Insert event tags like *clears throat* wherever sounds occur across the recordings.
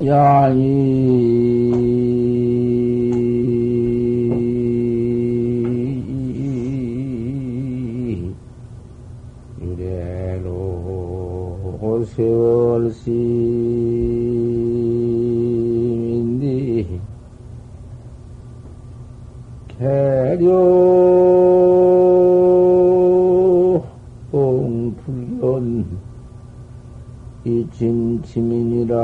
야이. 유래로 세월심인디 개려 봉불론 이짐짐이니라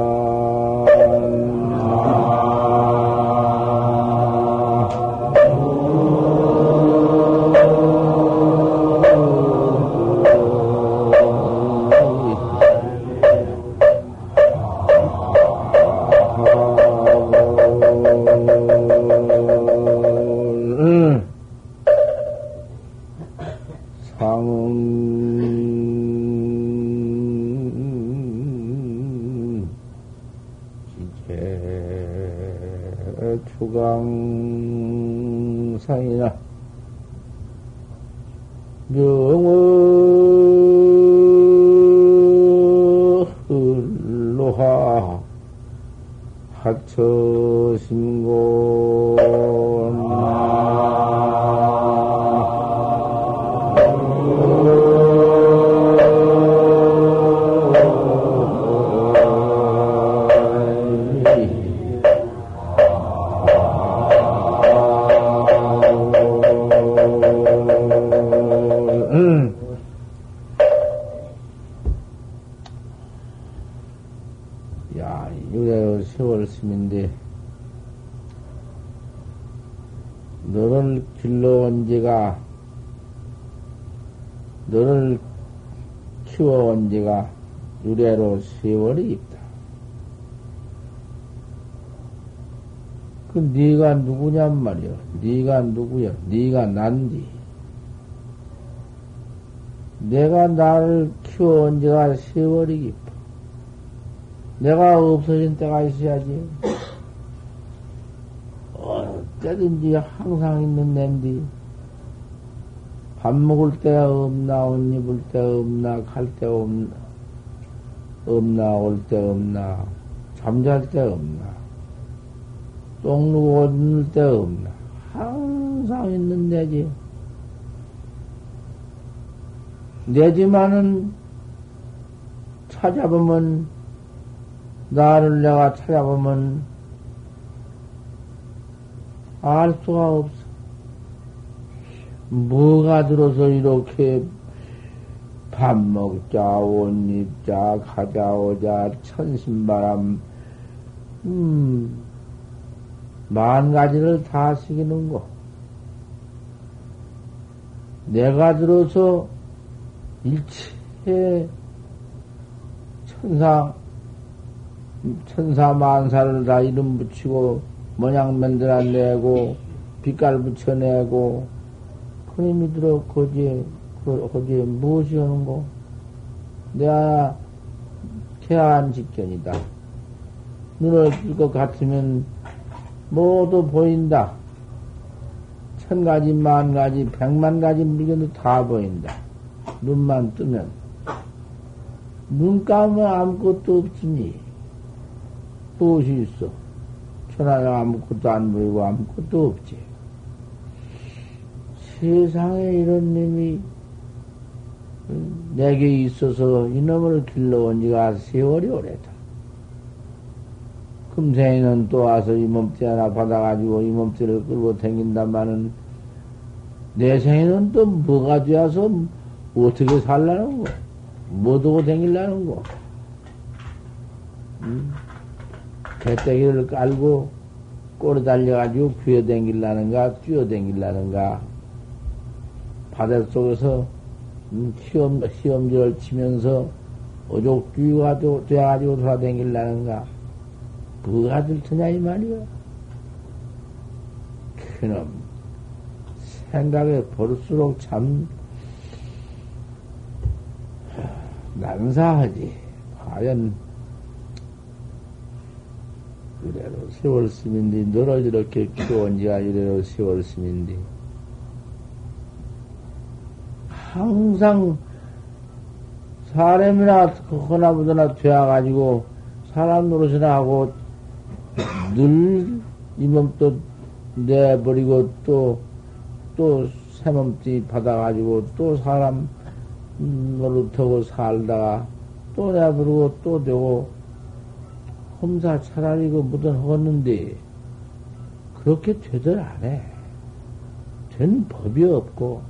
야, 유래 세월 스인데 너를 길러온 지가, 너를 키워온 지가 유래로 세월이 있다. 그 네가 누구냔 말이야. 네가 누구야? 네가 난디. 내가 나를 키워온 지가 세월이 깊어. 내가 없어진 때가 있어야지. 어느 때든지 항상 있는 낸디. 밥 먹을 때 없나, 옷 입을 때 없나, 갈 때 없나, 없나, 올 때 없나, 잠잘 때 없나, 똥 누고 있을 때 없나. 항상 있는 내지. 내지만은 찾아보면 나를 내가 찾아보면 알 수가 없어. 뭐가 들어서 이렇게 밥 먹자, 옷 입자, 가자, 오자, 천신바람, 음, 만 가지를 다 시키는 거. 내가 들어서 일체 천사, 천사 만사를 다 이름 붙이고, 모양 만들어내고, 빛깔 붙여내고, 그림이 들어, 거기에, 그, 거기에 무엇이 오는 거? 내가 태안 직견이다. 눈을 뜰 것 같으면 모두 보인다. 천 가지, 만 가지, 백만 가지 물건도 다 보인다. 눈만 뜨면. 눈 감으면 아무것도 없으니. 무엇이 있어? 천하에 아무것도 안 보이고 아무것도 없지. 세상에 이런 놈이 내게 있어서 이놈을 길러온 지가 세월이 오래다. 금생에는 또 와서 이 몸띠 하나 받아가지고 이 몸띠를 끌고 다닌다마는 내 생에는 또 뭐가 되어서 어떻게 살라는 거? 뭐 두고 다닐라는 거? 음? 개떼기를 깔고 꼬리 달려가지고 귀어댕길라는가, 뛰어댕길라는가, 바닷속에서 음, 시험, 시험지를 치면서 오족주의가 되어가지고 돌아댕길라는가, 뭐가 들트냐, 이 말이야. 그놈, 생각에 볼수록 참, 난사하지. 과연, 이래로 세월 스인데 너를 이렇게 키워온 지가 이래로 세월 스인데 항상 사람이나 허나보다나 되어가지고 사람 노릇이나 하고 늘 이몸또 내버리고 또, 또 새몸띠 받아가지고 또 사람 노릇하고 살다가 또 내버리고 또 되고 험사 차라리 그 무슨 하겠는데 그렇게 되들 안 해. 된 법이 없고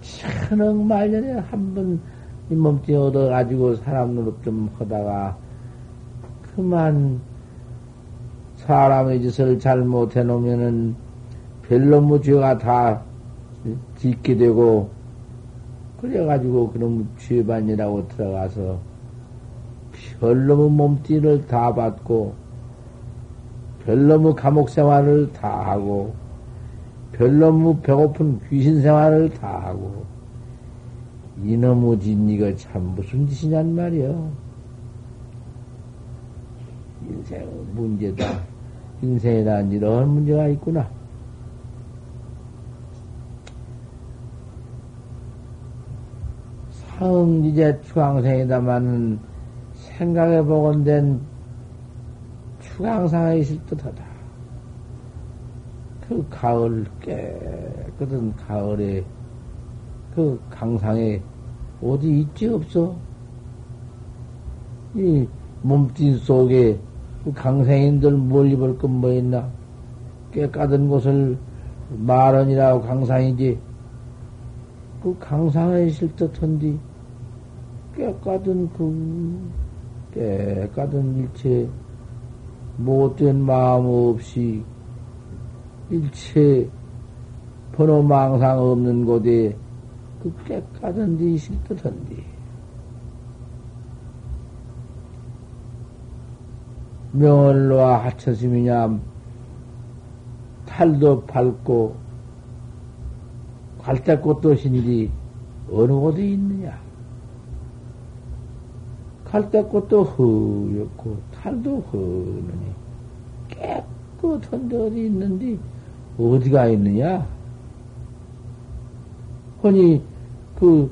천억 말년에 한 번 이 몸뚱이 얻어가지고 사람 노릇 좀 하다가 그만 사람의 짓을 잘못 해 놓으면은 별로무 죄가 다 짓게 되고 그래가지고 그놈 죄반이라고 들어가서 별로무 몸띠를 다 받고 별로무 감옥 생활을 다 하고 별로무 배고픈 귀신 생활을 다 하고 이놈의 짓이가 참 무슨 짓이냔 말이여. 인생 문제다. 인생에는 이런 문제가 있구나. 사응지제 추강생이다마는 생각해 보건된 추강상에 있을 듯하다. 그 가을 깨끗한 가을에 그 강상에 어디 있지 없어? 이 몸짓 속에 그 강생인들 뭘 입을 건 뭐 있나? 깨끗한 곳을 말원이라고 강상이지. 그 강상에 있을 듯한디 깨끗한 그 깨끗한 일체 못된 마음 없이 일체 번호 망상 없는 곳에 그 깨끗한 데 있을 듯한데. 명월로와 하처심이냐 탈도 밟고 갈대꽃도 신디 어느 곳에 있느냐 갈대꽃도 허옇고 탈도 허느니 깨끗한 데 어디 있는데 어디가 있느냐 허니 그,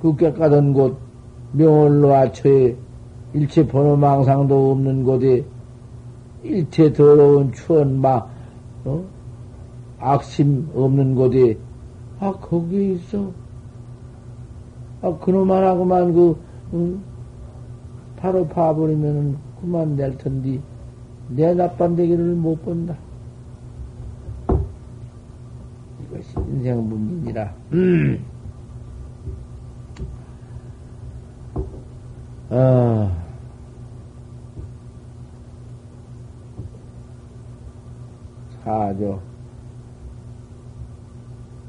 그 깨끗한 곳 명월로와 처에 일체 번호 망상도 없는 곳에 일체 더러운 추원 막 어? 악심 없는 곳에 아 거기에 있어 아 그놈만 하고만 그 응? 바로 파버리면은 그만 낼 텐데 내 나쁜 대기를 못 본다. 이것이 인생 문제니라. 음. *clears throat* 아. 사조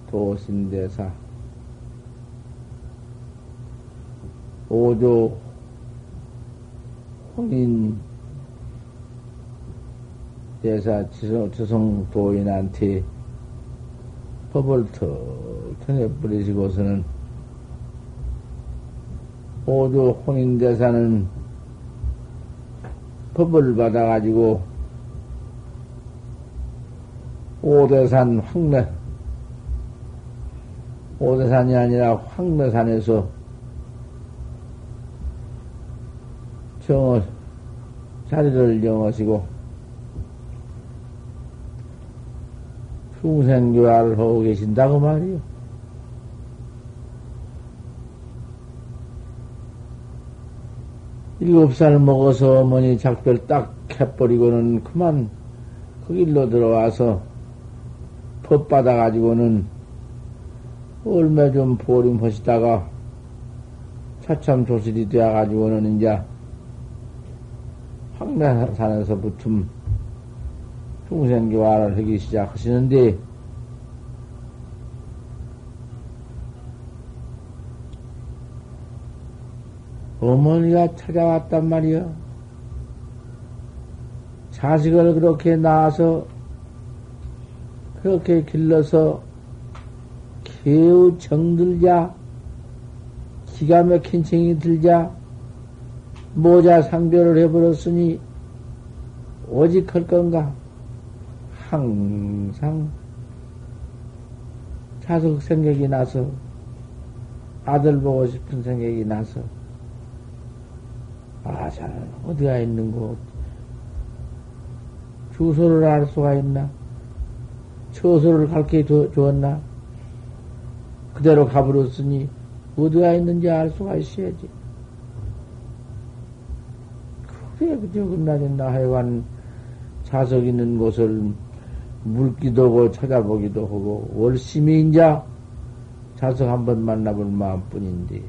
도신대사 오조 혼인 대사 지성, 도인한테 법을 턱 터내버리시고서는 오조 혼인 대사는 법을 받아가지고 오대산 황매, 오대산이 아니라 황매산에서 정어, 자리를 영하시고, 중생교화를 하고 계신다고 말이요. 일곱 살 먹어서 어머니 작별 딱 해버리고는 그만 그 길로 들어와서 법 받아가지고는 얼마 좀 보림하시다가 차참 조실이 되어가지고는 이제 황매산에서 부tum 중생교화를 하기 시작하시는데 어머니가 찾아왔단 말이요. 자식을 그렇게 낳아서 그렇게 길러서 개우 정들자, 기가 막힌 정이 들자, 모자 상별을 해버렸으니, 오직 할 건가? 항상 자석 생각이 나서, 아들 보고 싶은 생각이 나서, 아, 자는 어디가 있는 거, 주소를 알 수가 있나? 처소를 가르쳐 주었나? 그대로 가버렸으니 어디가 있는지 알 수가 있어야지. 그래, 그저 끝나진다 하여간 자석 있는 곳을 물기도 하고 찾아보기도 하고 월심이 인자 자석 한번 만나볼 마음뿐인데.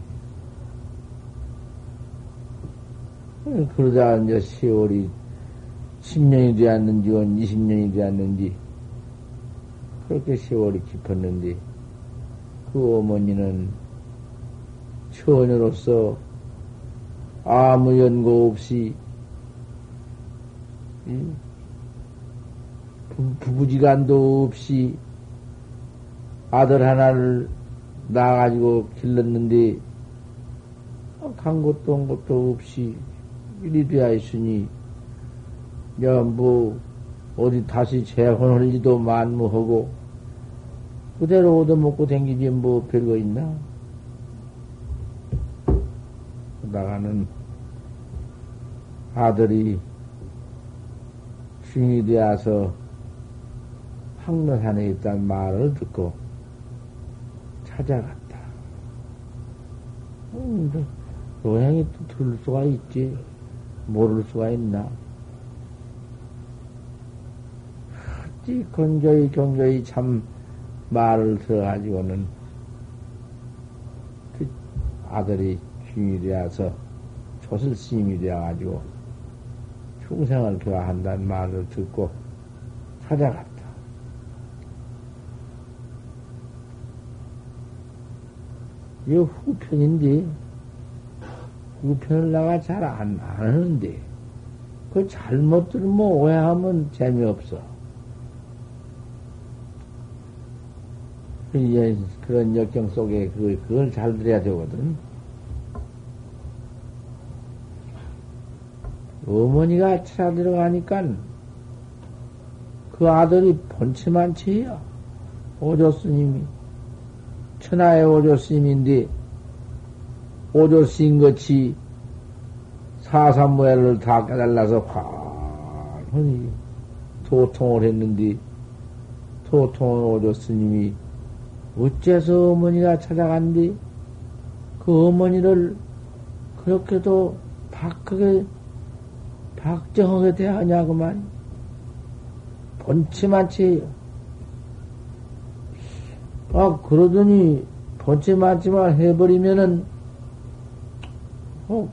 그러다 이제 세월이 10년이 되었는지, 20년이 되었는지, 그렇게 세월이 깊었는데, 그 어머니는 처녀로서 아무 연고 없이, 부부지간도 없이 아들 하나를 낳아가지고 길렀는데, 간 것도 온 것도 없이 일이 되어 있으니, 야, 뭐, 어디 다시 재혼할 리도 만무하고, 그대로 얻어먹고 댕기지 뭐 별거 있나? 나가는 아들이 중이 되어서 황론산에 있다는 말을 듣고 찾아갔다. 음, 노양이 또 들을 수가 있지. 모를 수가 있나? 어찌 건조히 경조히 참 말을 들어가지고는 그 아들이 중이 되어서 조슬스님이 되어가지고 충생을 교화한다는 말을 듣고 찾아갔다. 이 후편인데, 후편을 나가 잘안 하는데, 그 잘못 들으면 오해하면 재미없어. 그 그런 역경 속에 그, 그걸 잘 들어야 되거든. 어머니가 찾아 들어가니까 그 아들이 번치만치야. 오조 스님이. 천하의 오조 스님인데, 오조 스님 같이 사삼모야를 다 깨달아서 환히 도통을 했는데, 도통을 오조 스님이 어째서 어머니가 찾아간디? 그 어머니를 그렇게도 박하게, 박정하게 대하냐구만. 번치만치. 아, 그러더니, 번치만치만 해버리면은, 어,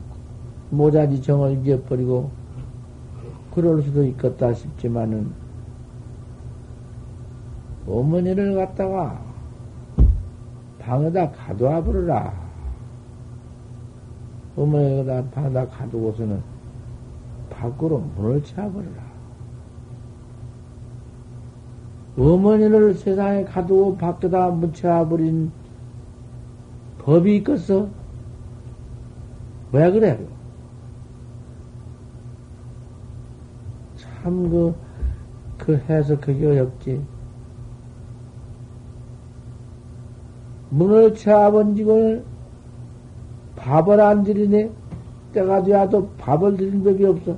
모자지 정을 잊어버리고, 그럴 수도 있겠다 싶지만은, 어머니를 갖다가 방에다 가둬와 버려라. 어머니가 방에다 가두고서는 밖으로 문을 쳐버려라. 어머니를 세상에 가두고 밖에다 묻혀버린 법이 있겠어? 왜 그래? 참, 그, 그 해석하기 어렵지. 문을 쳐번지고 밥을 안 드리네. 때가 돼야도 밥을 드린 법이 없어.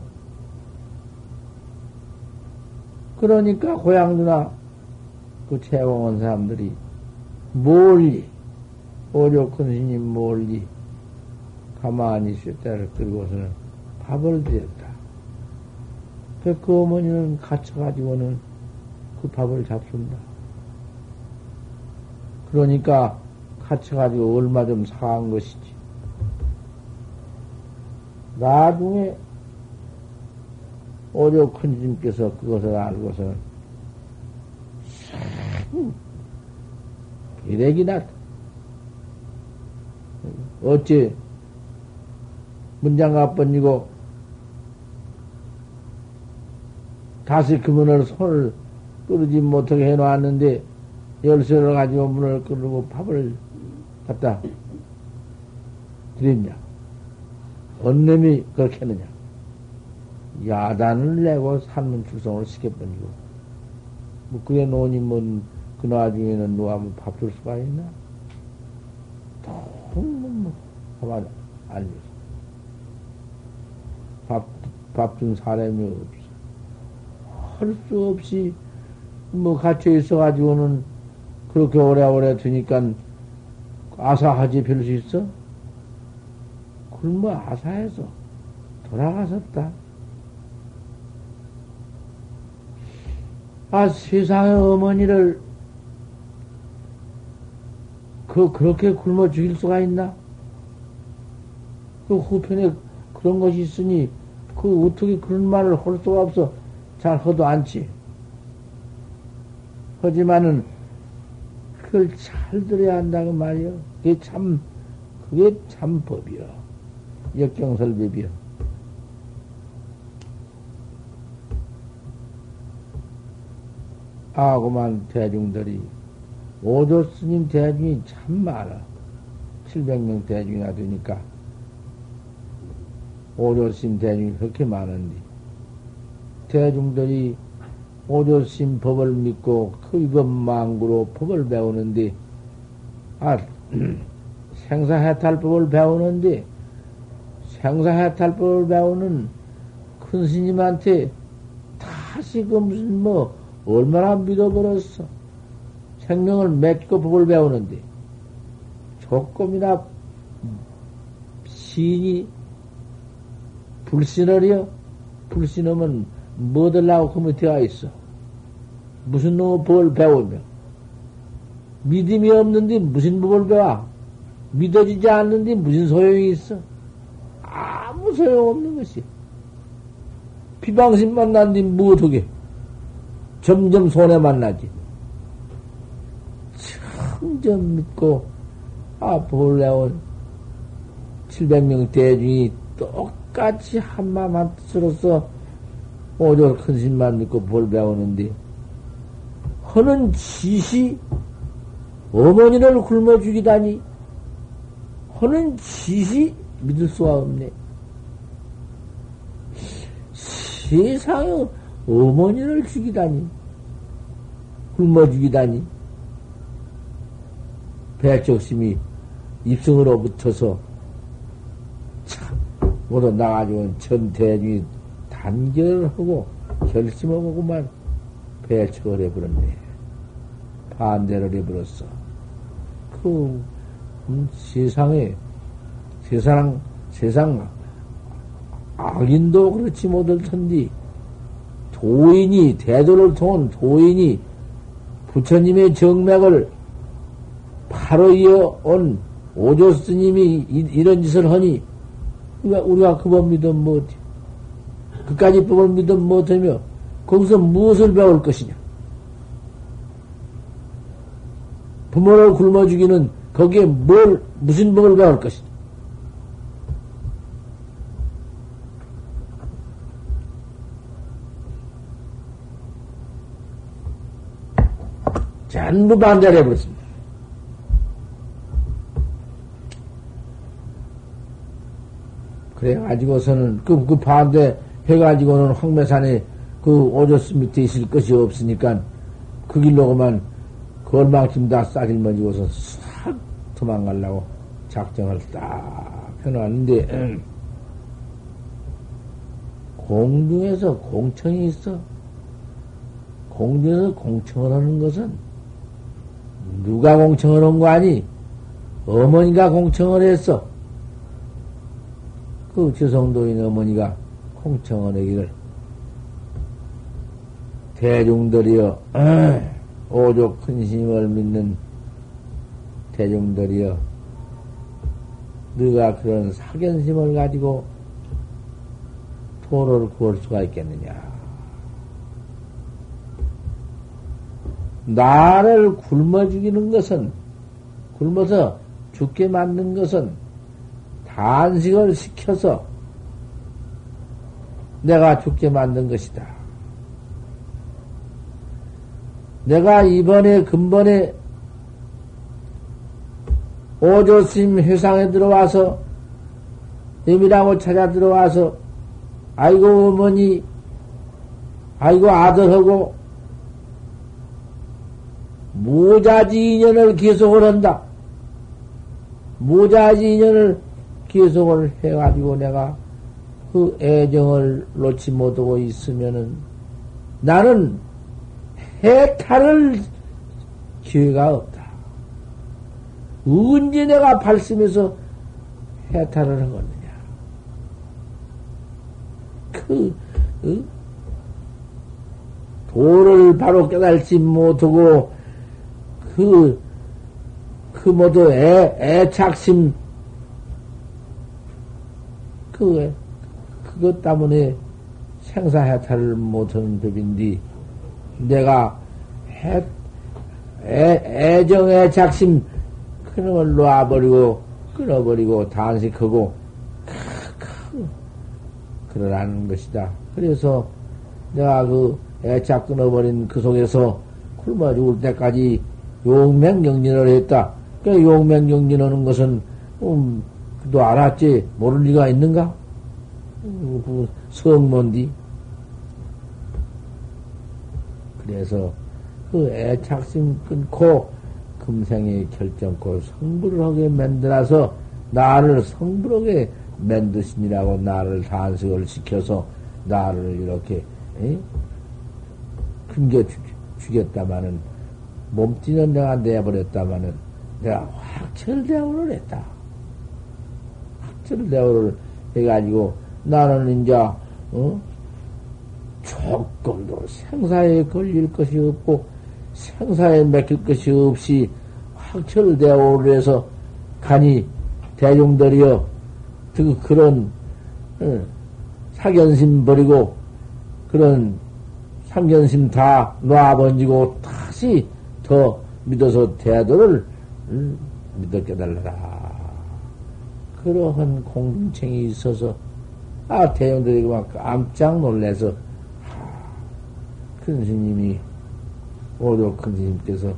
그러니까 고향 누나 그 채용한 사람들이 멀리 오조 큰 스님 멀리 가만히 있을 때를 끌고서는 밥을 드렸다. 그, 그 어머니는 갇혀가지고는 그 밥을 잡순다. 그러니까 갇혀가지고 얼마 좀 사한 것이지. 나중에 오조 큰님께서 그것을 알고서는 기렉이 났다. 어째 문장가 번지고 다시 그 문을 손을 끌지 못하게 해놓았는데 열쇠를 가지고 문을 끌고 밥을 갖다 드렸냐? 놈이 그렇게 했느냐? 야단을 내고 산문 출성을 시켜버리고, 뭐, 그래 놓으니 뭐, 그 나중에는 누가 뭐 밥 줄 수가 있나? 통, 뭐, 가만 안 줬어. 밥, 밥 준 사람이 없어. 할 수 없이 뭐 갇혀 있어가지고는 그렇게 오래오래 두니까 아사하지 별 수 있어? 굶어 아사해서 돌아가셨다. 아, 세상의 어머니를 그, 그렇게 굶어 죽일 수가 있나? 그 후편에 그런 것이 있으니, 그 어떻게 그런 말을 할 수가 없어. 잘 허도 않지. 하지만은, 그걸 잘 들어야 한다고 말이요. 그게 참, 그게 참 법이요. 역경설법이요. 아고만 대중들이 오조 스님 대중이 참 많아. 700명 대중이나 되니까. 오조 스님 대중이 그렇게 많은데. 대중들이 오조 스님 법을 믿고 그 이것망구로 법을 배우는데, 아, *clears throat* 생사해탈법을 배우는데, 생사해탈법을 배우는 큰 스님한테 다시 그 무슨 뭐, 얼마나 믿어버렸어. 생명을 맺고 법을 배우는데, 조금이나 시인이 불신을이요? 불신하면 뭐들라고 그러면 되어 있어. 무슨 놈의 법을 배우며. 믿음이 없는데 무슨 법을 배워? 믿어지지 않는데 무슨 소용이 있어? 아무 소용없는 것이. 비방심만 난뒤 무엇하게? 점점 손해 만 나지. 점점 믿고, 아, 볼래온 700명 대중이 똑같이 한마음 한 뜻으로서 오조 큰 신만 믿고 볼 배우는데, 허는 지시, 어머니를 굶어 죽이다니, 허는 지시 믿을 수가 없네. 세상에 어머니를 죽이다니. 굶어 죽이다니. 배적심이 입성으로 붙어서 참, 모두 나가지고 전 대중이 단결을 하고 결심하고 그만 배척을 해버렸네. 반대를 해버렸어. 그, 음, 세상에, 세상, 세상 악인도 그렇지 못할 텐데, 도인이, 대도를 통한 도인이 부처님의 정맥을 바로 이어온 오조 스님이 이런 짓을 하니, 우리가, 우리가 그 법 믿으면. 그까지 법을 믿으면 못하며, 거기서 무엇을 배울 것이냐? 부모를 굶어 죽이는 거기에 뭘, 무슨 법을 배울 것이냐? 전부 반대를 해버렸습니다. 그래가지고서는 그, 그 반대 해가지고는 황매산에 그 오저스 밑에 있을 것이 없으니까 그 길로 그만 걸망침 다 싸길 먼지고서 싹 도망가려고 작정을 딱 해놨는데 공중에서 공청이 있어. 공중에서 공청을 하는 것은 누가 공청을 한 거 아니? 어머니가 공청을 했어. 그 지성도인 어머니가 공청을 하기를 대중들이여 오조 큰 스님을 믿는 대중들이여 네가 그런 사견심을 가지고 도로를 구할 수가 있겠느냐? 나를 굶어 죽이는 것은, 굶어서 죽게 만든 것은 단식을 시켜서 내가 죽게 만든 것이다. 내가 이번에, 근번에 오조스님 회상에 들어와서, 임이라고 찾아 들어와서, 아이고 어머니, 아이고 아들하고, 무자지 인연을 계속을 한다. 무자지 인연을 계속을 해가지고 내가 그 애정을 놓지 못하고 있으면은 나는 해탈을 기회가 없다. 언제 내가 발심해서 해탈을 하겠느냐. 그, 어? 도를 바로 깨달지 못하고, 그, 그 모두 애, 애착심, 그, 그것 때문에 생사해탈을 못하는 법인데, 내가 해, 애, 애정의 작심, 그놈을 놔버리고, 끊어버리고, 단식하고, 그러라는 것이다. 그래서 내가 그 애착 끊어버린 그 속에서 굶어 죽을 때까지 용맹경진을 했다. 그 용맹경진하는 것은, 음, 너 알았지? 모를 리가 있는가? 음, 그 성문디. 그래서 그 애착심 끊고 금생에 결정코 성불을 하게 만들어서 나를 성불하게 만드시니라고 나를 단식을 시켜서 나를 이렇게 금겨 주겠다마는 몸띠는 내가 내버렸다마는 내가 확철대오를 했다. 확철대오를 해가지고 나는 이제 어? 조금도 생사에 걸릴 것이 없고 생사에 맡길 것이 없이 확철대오를 해서 간이 대중들이여 그 그런 어, 사견심 버리고 그런 상견심 다 놔번지고 다시 더 믿어서 대도를 음, 믿어 깨달라라. 그러한 공동청이 있어서 아 대형들이 막 깜짝 놀래서 큰 스님이 오조 큰 스님께서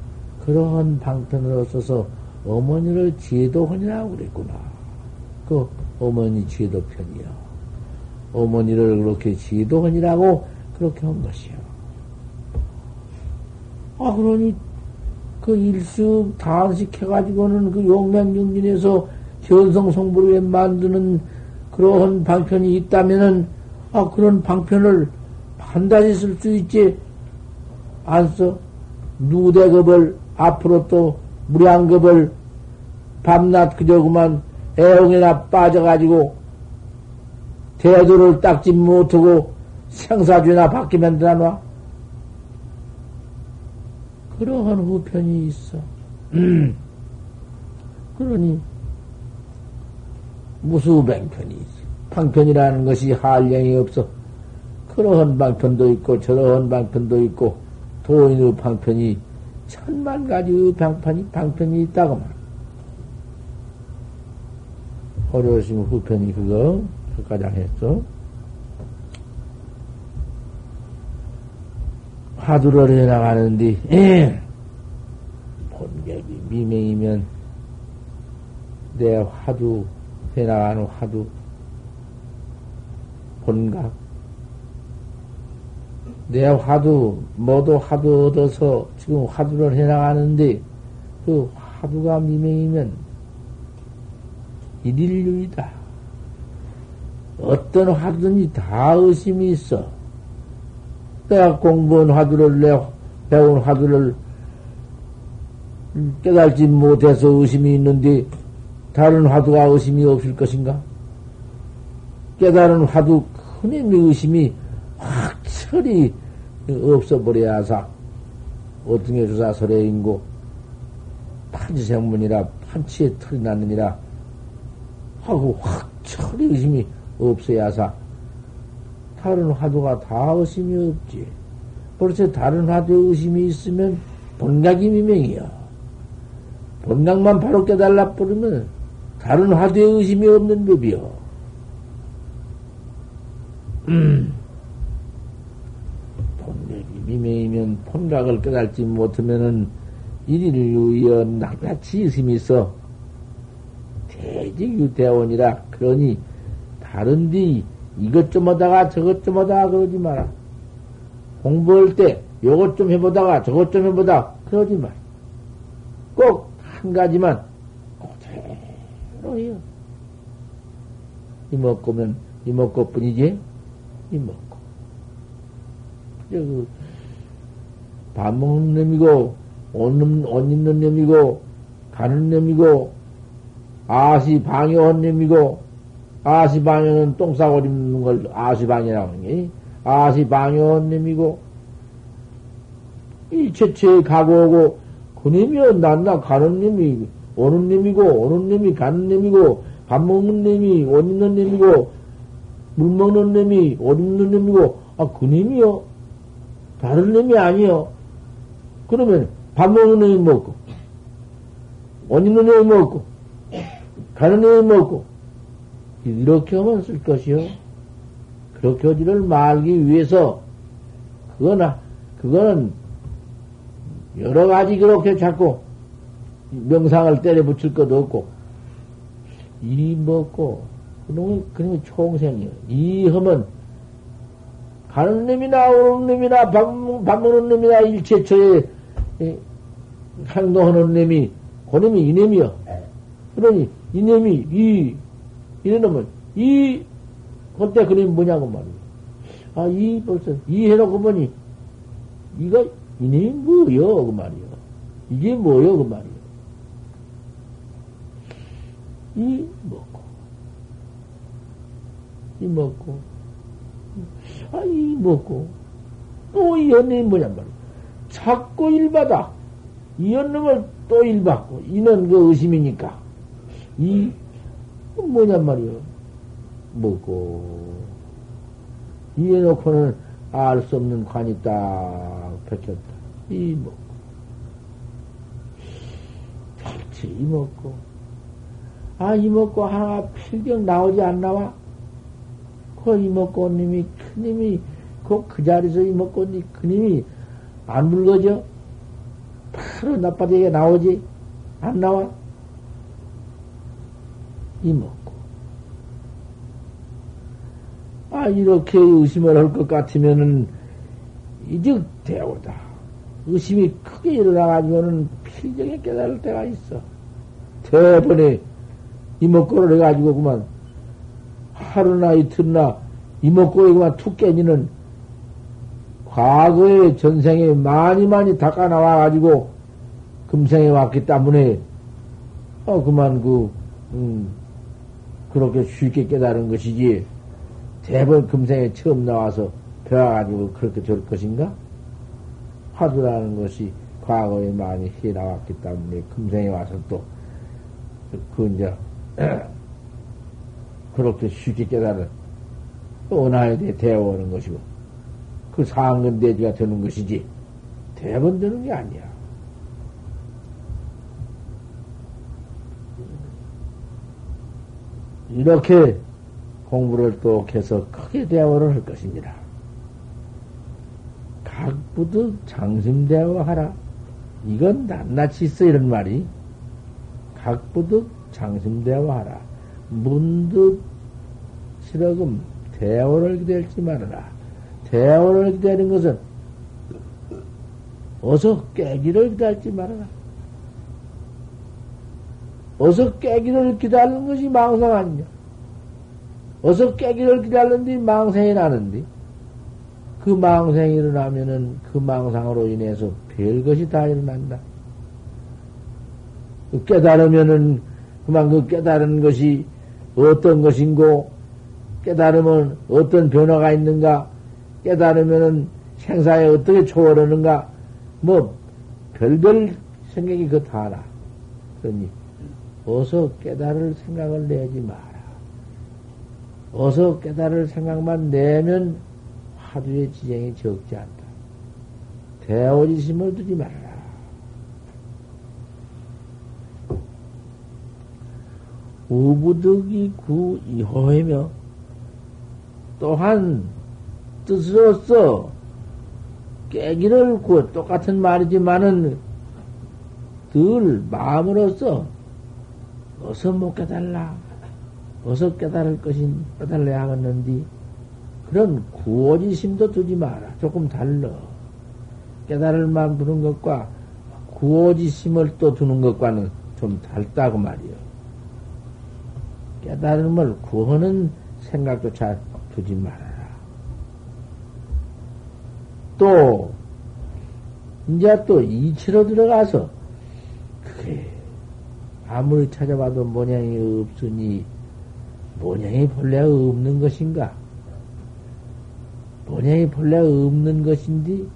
그러한 방편을 얻어서 어머니를 지도헌이라고 그랬구나. 그 어머니 지도편이요. 어머니를 그렇게 지도헌이라고 그렇게 한 것이요. 아, 그러니 그 일수 단식해가지고는 그 용맹경진에서 현성성부를 만드는 그러한 방편이 있다면은, 아, 그런 방편을 반드시 쓸 수 있지. 안 써. 누대급을 앞으로 또 무량급을 밤낮 그저 그만 애홍이나 빠져가지고 대도를 닦지 못하고 생사주나 만들어 놔. 그러한 후편이 있어. 그러니 무수뱅편이 있어. 방편이라는 것이 한량이 없어. 그러한 방편도 있고 저러한 방편도 있고 도인의 방편이 천만 가지의 방편이 방편이 있다고 말. 어려우시면 후편이 그거 그까장 했어. 화두를 해나가는데 예. 본격이 미명이면 내 화두 해나가는 화두 본각 내 화두, 모두 화두 얻어서 지금 화두를 해나가는데, 그 화두가 미명이면 일일류이다. 어떤 화두든지 다 의심이 있어. 내가 공부한 화두를, 내 배운 화두를 깨달지 못해서 의심이 있는데, 다른 화두가 의심이 없을 것인가? 깨달은 화두 큰 힘의 의심이 철이 없어버려야 하사. 어떻게 주사 설해인고? 판지생문이라 판치에 털이 났느니라. 하고 확 철이 의심이 없어야 하사 다른 화두가 다 의심이 없지. 벌써 다른 화두에 의심이 있으면 본각이 미명이야. 본각만 바로 깨달라 버리면 다른 화두에 의심이 없는 법이요. 음. 미명이면 폰각을 깨달지 못하면은 일일유여 낱낱이 의심이 있어. 대직유대원이라 그러니 다른디 이것 좀 하다가 저것 좀 하다가 그러지 마라. 공부할 때 요것 좀 해보다가 저것 좀 해보다 그러지 마라. 꼭 한 가지만 그대로요. 이먹고면 이먹고 뿐이지 이먹고 그, 밥 먹는 놈이고, 옷, 옷 입는 놈이고, 가는 놈이고, 아시 방해한 놈이고, 아시 방해는 똥 싸고 입는 걸 아시 방해라고 하는 게, 아시 방해한 놈이고, 이 최초에 가고 오고, 그놈이 낫나 가는 놈이, 오는 놈이고, 오는 놈이 가는 놈이고, 밥 먹는 놈이, 옷 입는 놈이고, 물 먹는 놈이, 옷 입는 놈이고, 아, 그놈이요? 다른 놈이 아니요. 그러면 밥 먹는 놈이 먹고, 옷 입는 놈이 먹고, 가는 놈이 먹고, 이렇게 하면 쓸 것이요. 그렇게 어디를 말기 위해서, 그거나, 그거는 여러 가지 그렇게 자꾸 명상을 때려 붙일 것도 없고, 이 먹고, 그놈이, 그놈이 총생이요. 이 하면, 가는 놈이나 오는 놈이나 밥, 밥 먹는 놈이나 일체처에 행동하는 놈이, 그놈이 이놈이요. 그러니, 이놈이, 이, 이놈은, 이, 그때 그놈이 뭐냐고 말이야. 아, 이 벌써, 이 해놓고 보니, 이거, 이놈이 뭐요? 그 말이요. 이게 뭐요? 그 말이요. 이 먹고, 이 먹고, 아, 이 먹고, 또 이 연놈이 뭐냔 말이야. 자꾸 일받아. 이 연놈을 또 일받고, 이는 그 의심이니까. 이, 뭐냔 말이요. 먹고, 이해놓고는 알 수 없는 관이 딱 펼쳤다. 이 먹고. 잘치 이 먹고. 아, 이 먹고 하나 필경 나오지 않나와? 그 이먹고님이, 큰님이, 그, 그 자리에서 이먹고님, 큰님이 안 붉어져? 바로 나빠지게 나오지? 안 나와? 이먹고. 아, 이렇게 의심을 할 것 같으면은, 이제 대오다. 의심이 크게 일어나가지고는 필경에 깨달을 때가 있어. 대번에 이먹고를 해가지고 그만 하루나 이틀나 이먹고에 그만 툭 깨지는 과거의 전생에 많이 많이 닦아 나와가지고 금생에 왔기 때문에 어 그만 그 음, 그렇게 쉽게 깨달은 것이지 대번 금생에 처음 나와서 배워가지고 그렇게 될 것인가? 화두라는 것이 과거에 많이 해 나왔기 때문에 금생에 와서 또 그 이제 *clears throat* 그렇게 쉽게 깨달은 은하에 대해 대어오는 것이고 그 상근 대지가 되는 것이지 대번 되는 게 아니야. 이렇게 공부를 또 해서 크게 대화를 할 것입니다. 각부도 장심대화하라. 이건 낱낱이 있어, 이런 말이. 각부도 장심대화하라. 문득 실어금 대화를 기다릴지 말아라. 대화를 기다리는 것은 어서 깨기를 기다릴지 말아라. 어서 깨기를 기다리는 것이 망상 아니냐. 어서 깨기를 기다리는데 망상이 나는데 그 망상이 일어나면은 그 망상으로 인해서 별 것이 다 일어난다. 깨달으면은 그만 그 깨달은 것이 어떤 것인고 깨달으면 어떤 변화가 있는가 깨달으면은 생사에 어떻게 초월하는가 뭐 별별 생각이 그 다나 그러니 어서 깨달을 생각을 내지 마라. 어서 깨달을 생각만 내면 화두의 지경이 적지 않다. 대오지심을 두지 말아라. 우부득이 구 이호이며 또한 뜻으로서 깨기를 구 똑같은 말이지만은 늘 마음으로서 어서 못 깨달라 어서 깨달을 것인 깨달아야 하겠는디 그런 구호지심도 두지 마라 조금 달러 깨달을 마음 두는 것과 구호지심을 또 두는 것과는 좀 달다고 말이요. 깨달음을 구하는 생각도 잘 두지 말아라. 또, 이제 또 이치로 들어가서, 그게, 아무리 찾아봐도 모양이 없으니, 모양이 본래 없는 것인가? 모양이 본래 없는 것인지,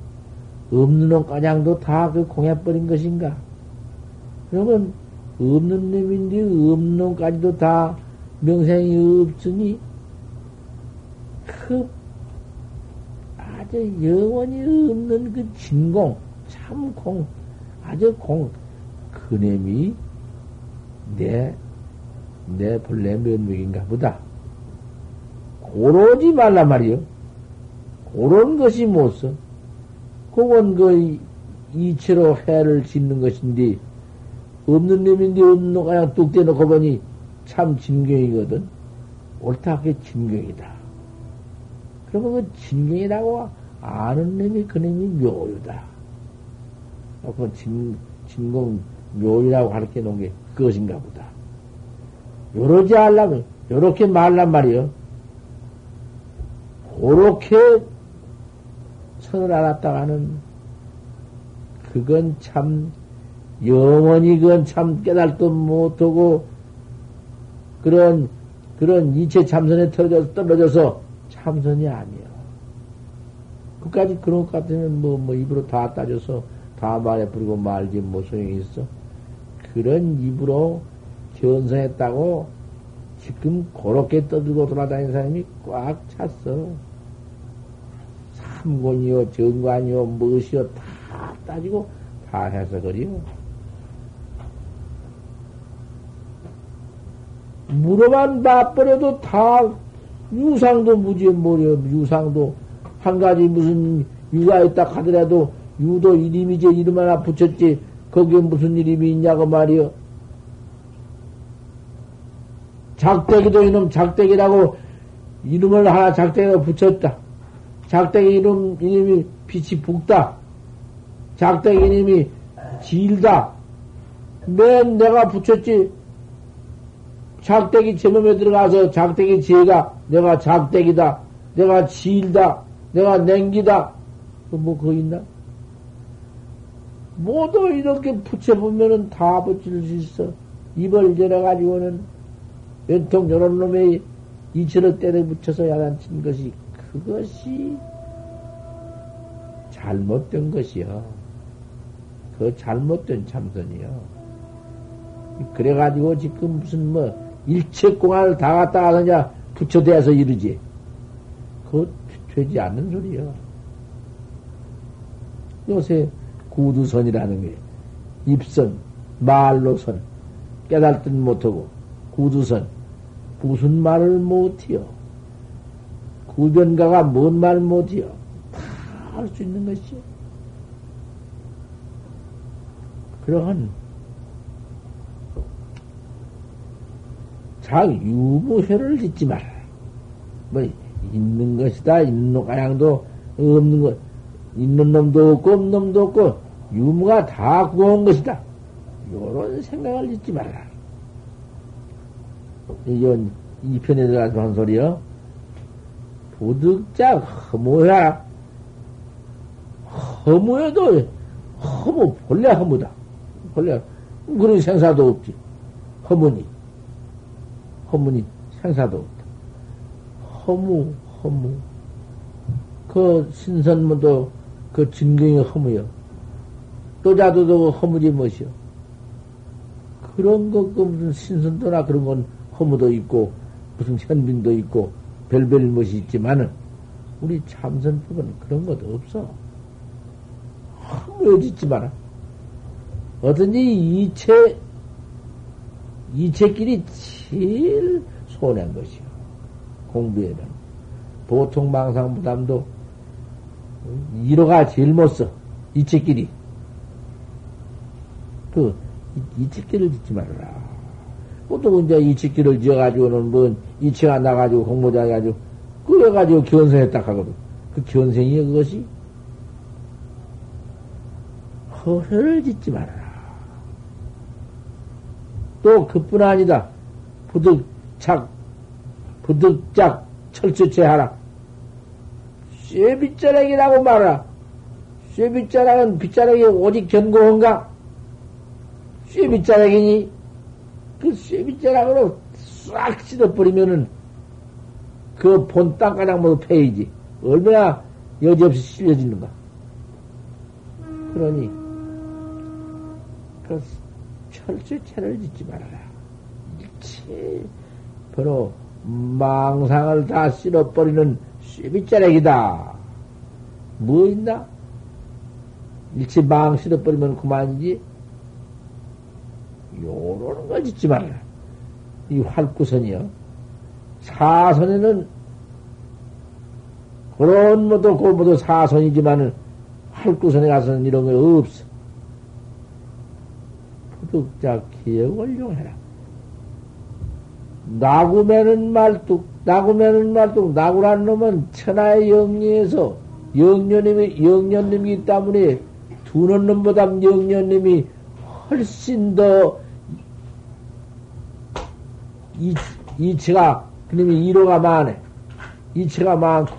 없는 놈가냥도 다 그 공해버린 것인가? 그러면, 없는 놈인데, 없는 놈까지도 다 명생이 없으니, 그, 아주 영원히 없는 그 진공, 참 공, 아주 공, 그놈이 내, 내 본래 면목인가 보다. 고러지 말란 말이요. 고런 것이 못 써. 그건 그 이체로 해를 짓는 것인데, 없는 놈인데 없는 놈 그냥 뚝 떼놓고 보니 참 진경이거든. 옳다, 그게 진경이다. 그러면 그 진경이라고 아는 놈이 그 놈이 묘유다. 그 진, 진공 묘이라고 가르쳐 놓은 게 그것인가 보다. 요러지 않라면, 요렇게 말란 말이요. 그렇게 선을 알았다가는, 그건 참, 영원히 그건 참 깨달도 못하고, 그런, 그런 이체 참선에 떨어져서, 떨어져서 참선이 아니야. 그까지 그런 것 같으면 뭐, 뭐, 입으로 다 따져서 다 말해 버리고 말지 뭐 소용이 있어. 그런 입으로 견성했다고 지금 그렇게 떠들고 돌아다니는 사람이 꽉 찼어. 삼권이요, 정관이요, 무엇이요, 다 따지고 다 해서 그리요. 물어만 놔버려도 다 유상도 무지에 뭐려, 유상도 한 가지 무슨 유가 있다 하더라도 유도 이름이지 이름 하나 붙였지 거기에 무슨 이름이 있냐고 말이요. 작대기도 이놈 작대기라고 이름을 하나 작대기가 붙였다. 작대기 이름, 이름이 빛이 붓다. 작대기 이름이 질다. 맨 내가 붙였지. 작대기 제놈에 들어가서 작대기 제가 내가 작대기다. 내가 질다. 내가 냉기다. 뭐, 그거 있나? 모두 이렇게 붙여보면은 다 붙일 수 있어. 입을 열어가지고는 연통 요런 놈의 이처럼 때려 붙여서 야단친 것이 그것이 잘못된 것이요. 그 잘못된 참선이요. 그래가지고 지금 무슨 뭐 일체공안을 다 갖다 가 그냥 붙여대서 이르지. 그거 되지 않는 소리요. 요새 구두선이라는 게 입선, 말로선, 깨달든 못하고 구두선 무슨 말을 못해요. 구변가가 뭔 말 못해요. 다 할 수 있는 것이요. 그러한 자 유무회를 짓지 마라. 뭐 있는 것이다. 있는 놈 가양도 없는 것. 있는 놈도 없고 없는 놈도 없고 유무가 다 구한 것이다. 요런 생각을 짓지 말라. 이건 이 편에 들어가서 한 소리요. 도득자 허무야. 허무해도 허무 본래 허무다. 본래 그런 생사도 없지. 허무니 허무니 생사도 없다. 허무 허무 그 신선무도 그 진경이 허무여. 또 자도도 허무지 무엇이여 그런 것, 그 무슨 신선도나 그런 건 허무도 있고, 무슨 현빈도 있고, 별별 것이 있지만은, 우리 참선법은 그런 것도 없어. 허무해지지 마라. 어떤지 이체, 이체끼리 제일 손해한 것이요. 공부에는. 보통 망상 부담도 1호가 제일 못 써. 이치끼리. 그, 이치끼를 짓지 말아라. 보통 이제 이치끼를 지어가지고는 뭔, 이치가 나가지고 공모자 해가지고, 그래가지고 견성했다 하거든. 그 견성이 그것이 허회를 짓지 말아라. 또 그뿐 아니다. 부득착, 부득짝 철저체 하라. 쇠빗자락이라고 말하라. 쇠빗자락은 빗자락이 오직 견고한가? 쇠빗자락이니 그 쇠빗자락으로 싹 씻어버리면은 그 본 땅가락 모두 패이지. 얼마나 여지없이 실려지는가. 그러니 그 철저히 채를 짓지 말아라. 일체 바로 망상을 다 쓸어버리는 쇠빗자락이다. 뭐 있나? 일체 망 쓸어버리면 그만이지. 요러는 걸 짓지 말아라. 이 활구선이요. 사선에는 그런 모두 그 모두 사선이지만은 활구선에 가서는 이런 거 없어. 부득자 기억을 용해라. 나구매는 말뚝, 나구매는 말뚝, 나구란 놈은 천하의 영리에서 영년님이, 영년님이기 때문에 두는 놈보다 영년님이 훨씬 더 이, 이치가, 그놈이 이로가 많네. 이치가 많고.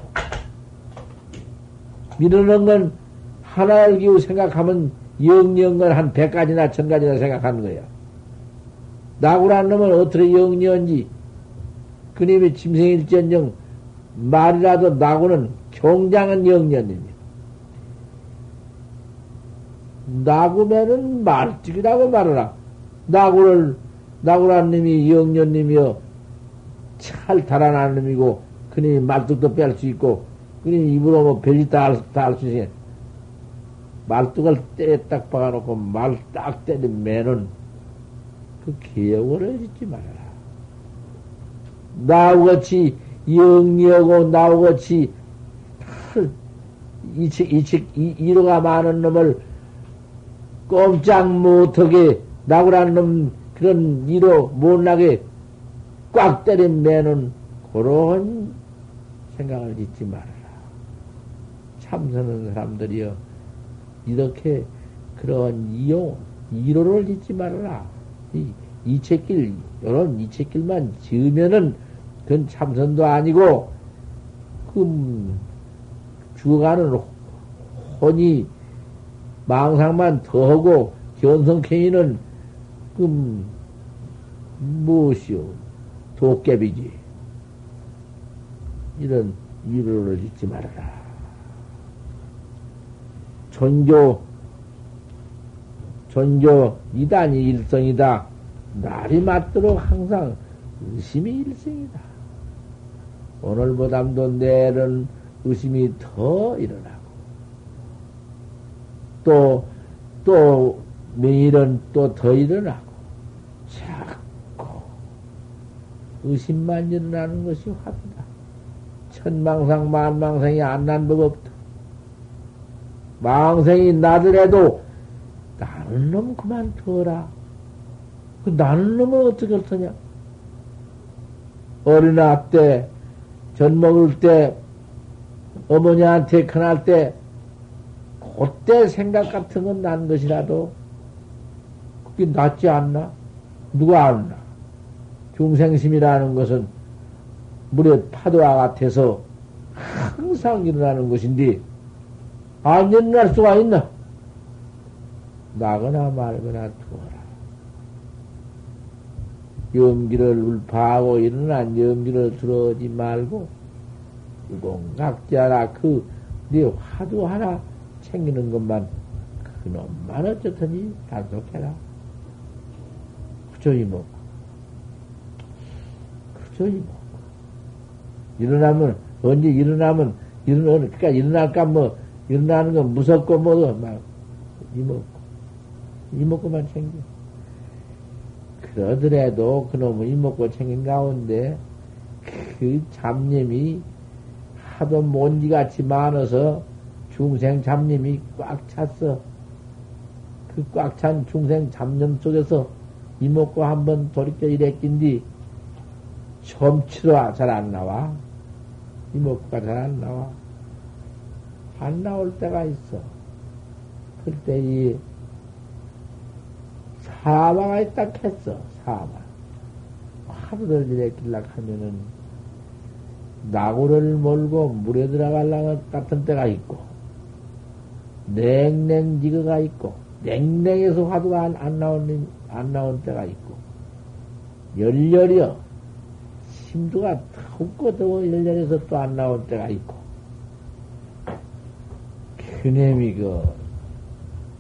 미루는 건 하나를 기우 생각하면 영영건 한 백가지나 천가지나 생각하는 거야. 나구란 놈은 어떻게 영리한지, 그님이 짐승일전령 말이라도 나구는 경장은 영년입니다. 나구면은 말찍이라고 말하라. 나구를, 나구란 놈이 영년님이여 잘 달아나는 놈이고, 그님이 말뚝도 뺄 수 있고, 그님이 입으로 뭐 별짓 다할 수 있으니, 말뚝을 때에 딱 박아놓고 말딱 매는 그 기억을 해주지 말아라. 나우같이 영리하고 나우같이 이책, 이책, 이로가 많은 놈을 꼼짝 못하게 나구란 놈 그런 이로 못나게 꽉 때린 매는 그런 생각을 짓지 말아라. 참선하는 사람들이여 이렇게 그런 이용, 이로를 짓지 말아라. 이, 이책길, 이런 이책길만 지으면은 그건 참선도 아니고, 그, 죽어가는 혼이 망상만 더하고, 견성행위는 그, 무엇이요? 도깨비지. 이런 이로를 짓지 말아라. 전교, 전교 이단이 일성이다. 날이 맞도록 항상 의심이 일성이다. 오늘보담도 내일은 의심이 더 일어나고, 또, 또, 매일은 또 더 일어나고, 자꾸 의심만 일어나는 것이 화두다. 천망상, 만망상이 안 난 법 없다. 망생이 나더라도 나는 놈 그만 둬라. 그 나는 놈은 어떻게 할 테냐? 어린아 때, 전 먹을 때, 어머니한테 큰할 때, 그때 생각 같은 건 난 것이라도, 그게 낫지 않나? 누가 안나? 중생심이라는 것은 물의 파도와 같아서 항상 일어나는 것인데, 안 일어날 수가 있나? 나거나 말거나 두어라. 염기를 울파하고 일어난 염기를 들어오지 말고, 유공각자라 그, 네 화두 하나 챙기는 것만, 그놈만 어쨌든지 단속해라. 그저이 먹고, 그저이 먹고. 일어나면, 언제 일어나면, 일어나, 그니까 일어날까 뭐, 일어나는 건 무섭고 뭐도 막 이먹고 이먹고만 챙겨. 그러더라도 그놈은 이먹고 챙긴 가운데 그 잡념이 하도 먼지같이 많아서 중생 잡념이 꽉 찼어. 그 꽉 찬 중생 잡념 속에서 이먹고 한번 돌이켜 이랬긴디 점치도 잘안 나와. 이먹고가 잘 안 나와. 안 나올 때가 있어. 그때 이 사마가 있다 했어. 사마. 하루를 이랬길라 하면은 나고를 몰고 물에 들어갈라 같은 때가 있고 냉랭지거가 있고, 냉랭해서 화두가 안, 안 나오는, 안 나온 때가 있고, 열렬이여, 심두가 덥고 더워 열렬해서 또 안 나온 때가 있고, 그놈이 그,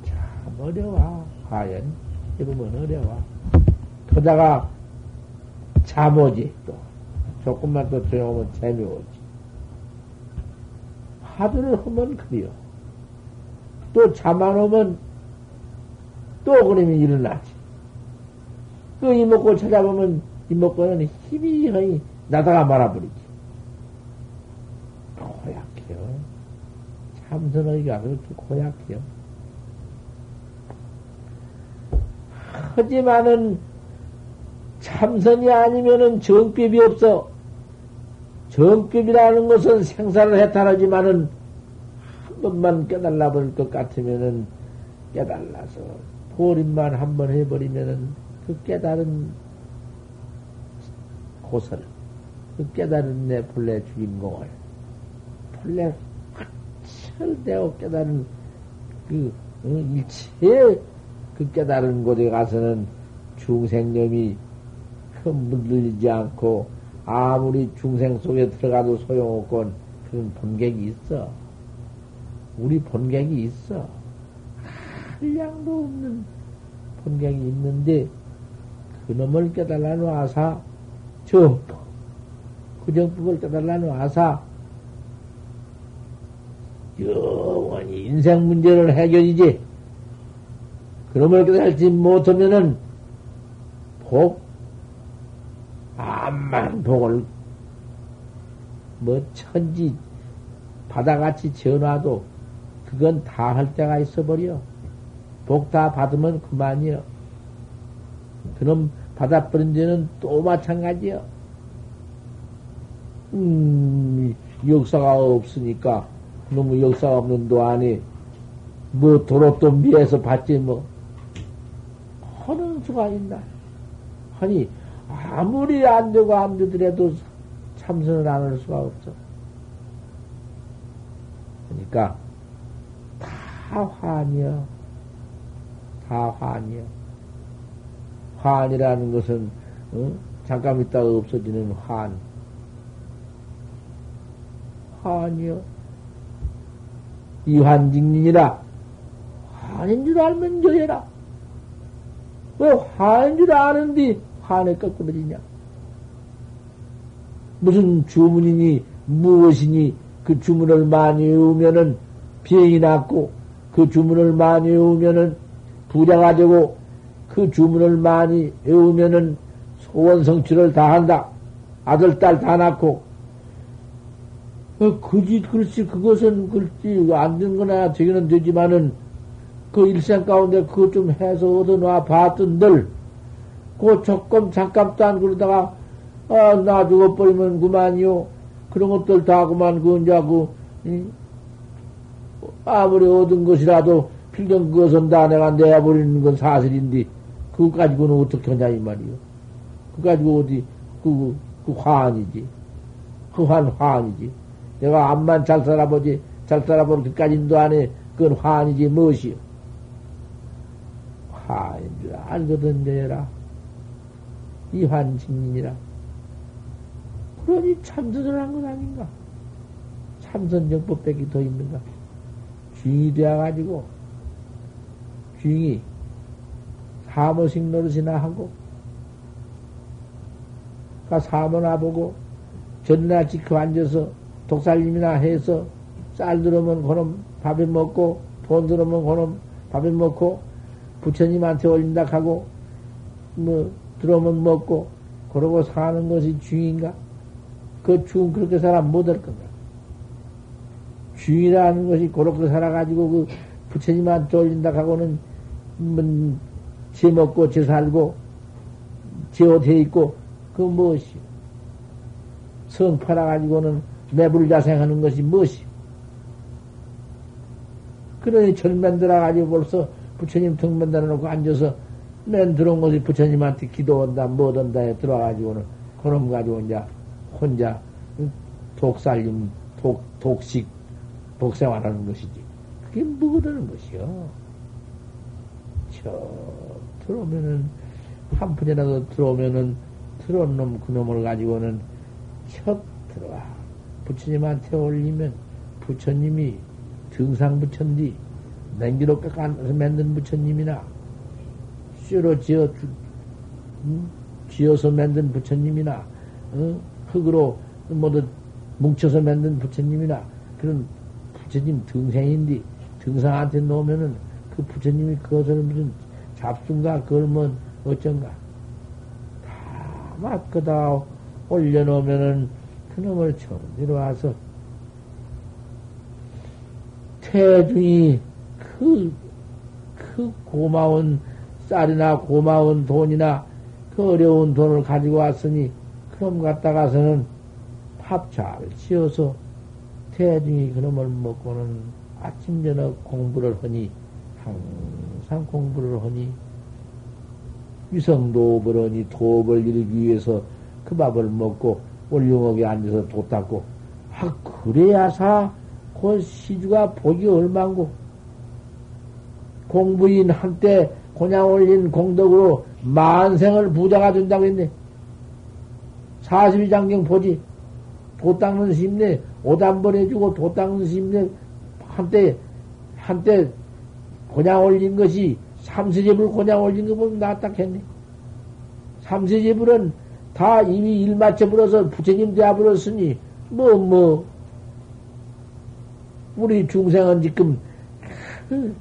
참 어려워. 과연, 이러면 어려워. 그러다가 잠오지, 또. 조금만 더 조용하면 재미오지. 화두를 하면 그래요. 또 잠 안 오면 또 그림이 일어나지. 그 이목구 찾아보면 이목구는 힘이 허이 나다가 말아버리지. 고약해요. 참선의가 그렇게 고약해요. 하지만은 참선이 아니면은 정법이 없어. 정법이라는 것은 생사를 해탈하지만은 한 번만 깨달아 버릴 것 같으면은 깨달아서 포림만 한 번 해버리면은 그 깨달은 고설, 그 깨달은 내 본래 주인공을 본래 확철되어 깨달은 그 일체 그 깨달은 곳에 가서는 중생념이 물들리지 않고 아무리 중생 속에 들어가도 소용없건 그런 본객이 있어. 우리 본객이 있어. 한량도 없는 본객이 있는데 그놈을 깨달아 놓아서 정법, 그 정법을 깨달아 놓아서 영원히 인생 문제를 해결이지. 그놈을 깨달지 못하면은 복, 암만 복을 뭐 천지 바다같이 전화도 그건 다 할 때가 있어버려. 복 다 받으면 그만이요. 그럼 받아버린 데는 또 마찬가지요. 음, 역사가 없으니까 너무 역사가 없는 도안에 뭐 도로 또 미에서 받지 뭐 하는 수가 있나? 아니 아무리 안 되고 안 되더라도 참선을 안 할 수가 없어. 그러니까 다 환이여. 다 환이여. 환이라는 것은 어? 잠깐 있다가 없어지는 환. 환이여. 이환직민이라 환인 줄 알면 저해라. 왜 환인 줄 아는데 환에 꺾어버리냐? 무슨 주문이니 무엇이니 그 주문을 많이 외우면은 병이 낫고 그 주문을 많이 외우면은 부자가 되고 그 주문을 많이 외우면은 소원 성취를 다 한다. 아들, 딸 다 낳고. 어, 그지, 그렇지, 그것은, 그렇지, 안된 거나 되기는 되지만은, 그 일생 가운데 그것 좀 해서 얻어놔 봤던들, 그 조금 잠깐도 안 그러다가, 아, 나 죽어버리면 그만이요. 그런 것들 다 그만, 그, 이제 그, 응? 아무리 얻은 것이라도 필경 그것은 다 내가 내버리는 건 사실인데, 그거 가지고는 어떻게 하냐, 이 말이요. 그거 가지고 어디, 그, 그 화환이지. 그 환, 화환이지. 내가 암만 잘 살아보지, 잘 살아보는 그까진도 안 해. 그건 화환이지, 무엇이요. 화인 줄 알거든, 내라. 이환증인이라. 그러니 참선을 한 건 아닌가? 참선정법 밖에 더 있는가? 쥐이 되어가지고, 쥐이 사모식 노릇이나 하고, 가 사모나 보고, 전나 지켜 앉아서 독살림이나 해서 쌀 들으면 그놈 밥에 먹고, 돈 들으면 그놈 밥에 먹고, 부처님한테 올린다 하고, 뭐, 들어오면 먹고, 그러고 사는 것이 주인가? 그 주인 그렇게 살아 못할 건가? 주인이라는 것이 그렇게 살아가지고 그 부처님한테 올린다 하고는, 뭐, 제 먹고, 제 살고, 제옷해 있고, 그 무엇이요? 성 팔아가지고는 매불자생하는 것이 무엇이요? 그러니 절면 들어가지고 벌써 부처님 등면 달아놓고 앉아서 맨 들어온 것이 부처님한테 기도한다, 뭐든다 해 들어와가지고는 그놈 가지고 이제 혼자 독살림, 독, 독식, 독생활하는 것이지. 그게 뭐든 것이요. 저, 들어오면은, 한 푼이라도 들어오면은, 들어온 놈, 그 놈을 가지고는 척 들어와. 부처님한테 올리면, 부처님이 등상 부처인디, 냉기로 깎아서 만든 부처님이나, 쇠로 지어, 주, 음? 지어서 만든 부처님이나, 어? 흙으로 모두 뭉쳐서 만든 부처님이나, 그런 부처님 등생인데, 등상한테 놓으면은 그 부처님이 그것을 무슨 잡순가, 그걸 뭐 어쩐가. 다 막거다 올려놓으면은 그놈을 처음 들어와서 태중이 그, 그 고마운 쌀이나 고마운 돈이나 그 어려운 돈을 가지고 왔으니 그놈 갖다가서는 밥 잘 지어서 태중이 그놈을 먹고는 아침 저녁 공부를 하니 항상 공부를 하니 위성도 버러니 도업을 이루기 위해서 그 밥을 먹고 올용옥에 앉아서 도 닦고. 아 그래야사 그 시주가 복이 얼만고 공부인 한때 그냥 올린 공덕으로 만생을 부자가 된다고 했네. 42장경 보지. 도 닦는 스님네 오단번 해주고 도 닦는 스님네 한때, 한때 그냥 올린 것이 삼세제불 그냥 올린 거 보면 낫다 했네. 삼세제불은 다 이미 일 맞춰버려서 부처님 되어버렸으니, 뭐, 뭐, 우리 중생은 지금, *laughs*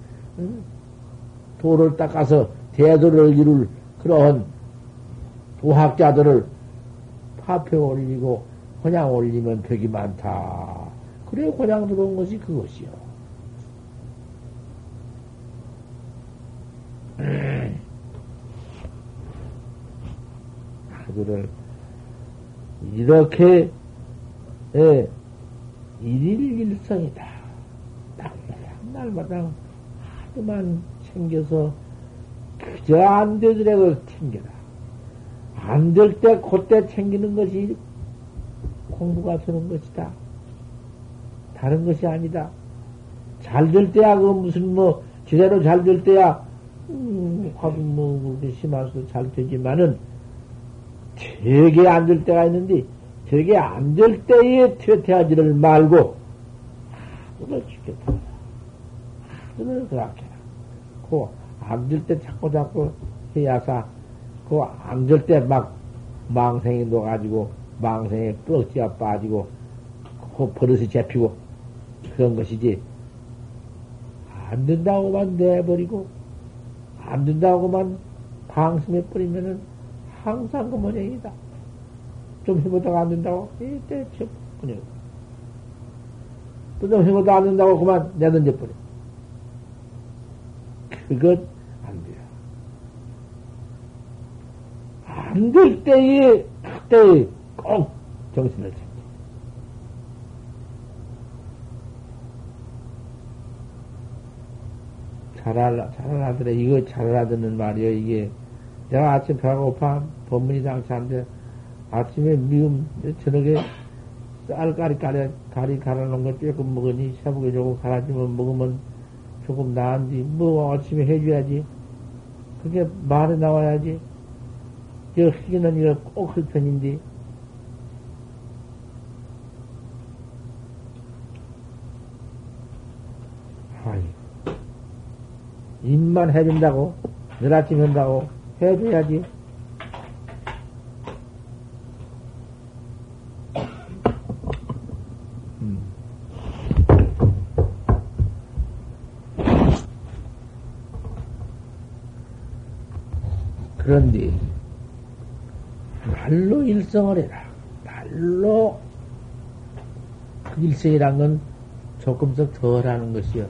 도를 닦아서 대도를 이룰 그러한 도학자들을 파표 올리고, 그냥 올리면 벽이 많다. 그래, 그냥 들어온 것이 그것이요. 그들을 이렇게 예, 일일일성이다. 딱 날마다 하도만 챙겨서 그저 안 되더라도 챙겨라. 안 될 때 그때 챙기는 것이 공부가 되는 것이다. 다른 것이 아니다. 잘 될 때야 그 무슨 뭐 제대로 잘 될 때야 음, 뭐 그렇게 심해서 잘 되지만은 되게 안 될 때가 있는데 되게 안 될 때에 퇴퇴하지를 말고 하늘을 지켰다. 하늘을 그렇게 그안 될때 자꾸 자꾸 해야사 그안될때막 망생이 녹아지고 망생에 뻑지가 빠지고 그 버릇이 잡히고 그런 것이지 안 된다고만 내버리고 안 된다고만 방심해 버리면은 항상 그 모양이다. 좀 해보다가 안 된다고? 이때 저 그냥 또좀 해보다가 안 된다고 그만 내던져 버려. 그것 안 돼요. 안 될 때에 그때 꼭 정신을 차려. 잘알라, 잘알아들래. 이거 잘 알아듣는 말이요, 이게. 내가 아침 배가 고파, 법문이 장차인데, 아침에 미음, 저녁에 쌀 가리 가리, 가리 갈아놓은 거 조금 먹으니, 새벽에 조금 갈아주면 먹으면 조금 나은지, 뭐 아침에 해줘야지. 그게 말에 나와야지. 저 흑이는 이거 꼭 흑편인데, 입만 해준다고, 늘 아침 한다고 해줘야지. 그런데, 말로 일성을 해라. 말로, 그 일성이란 건 조금씩 덜 하는 것이요.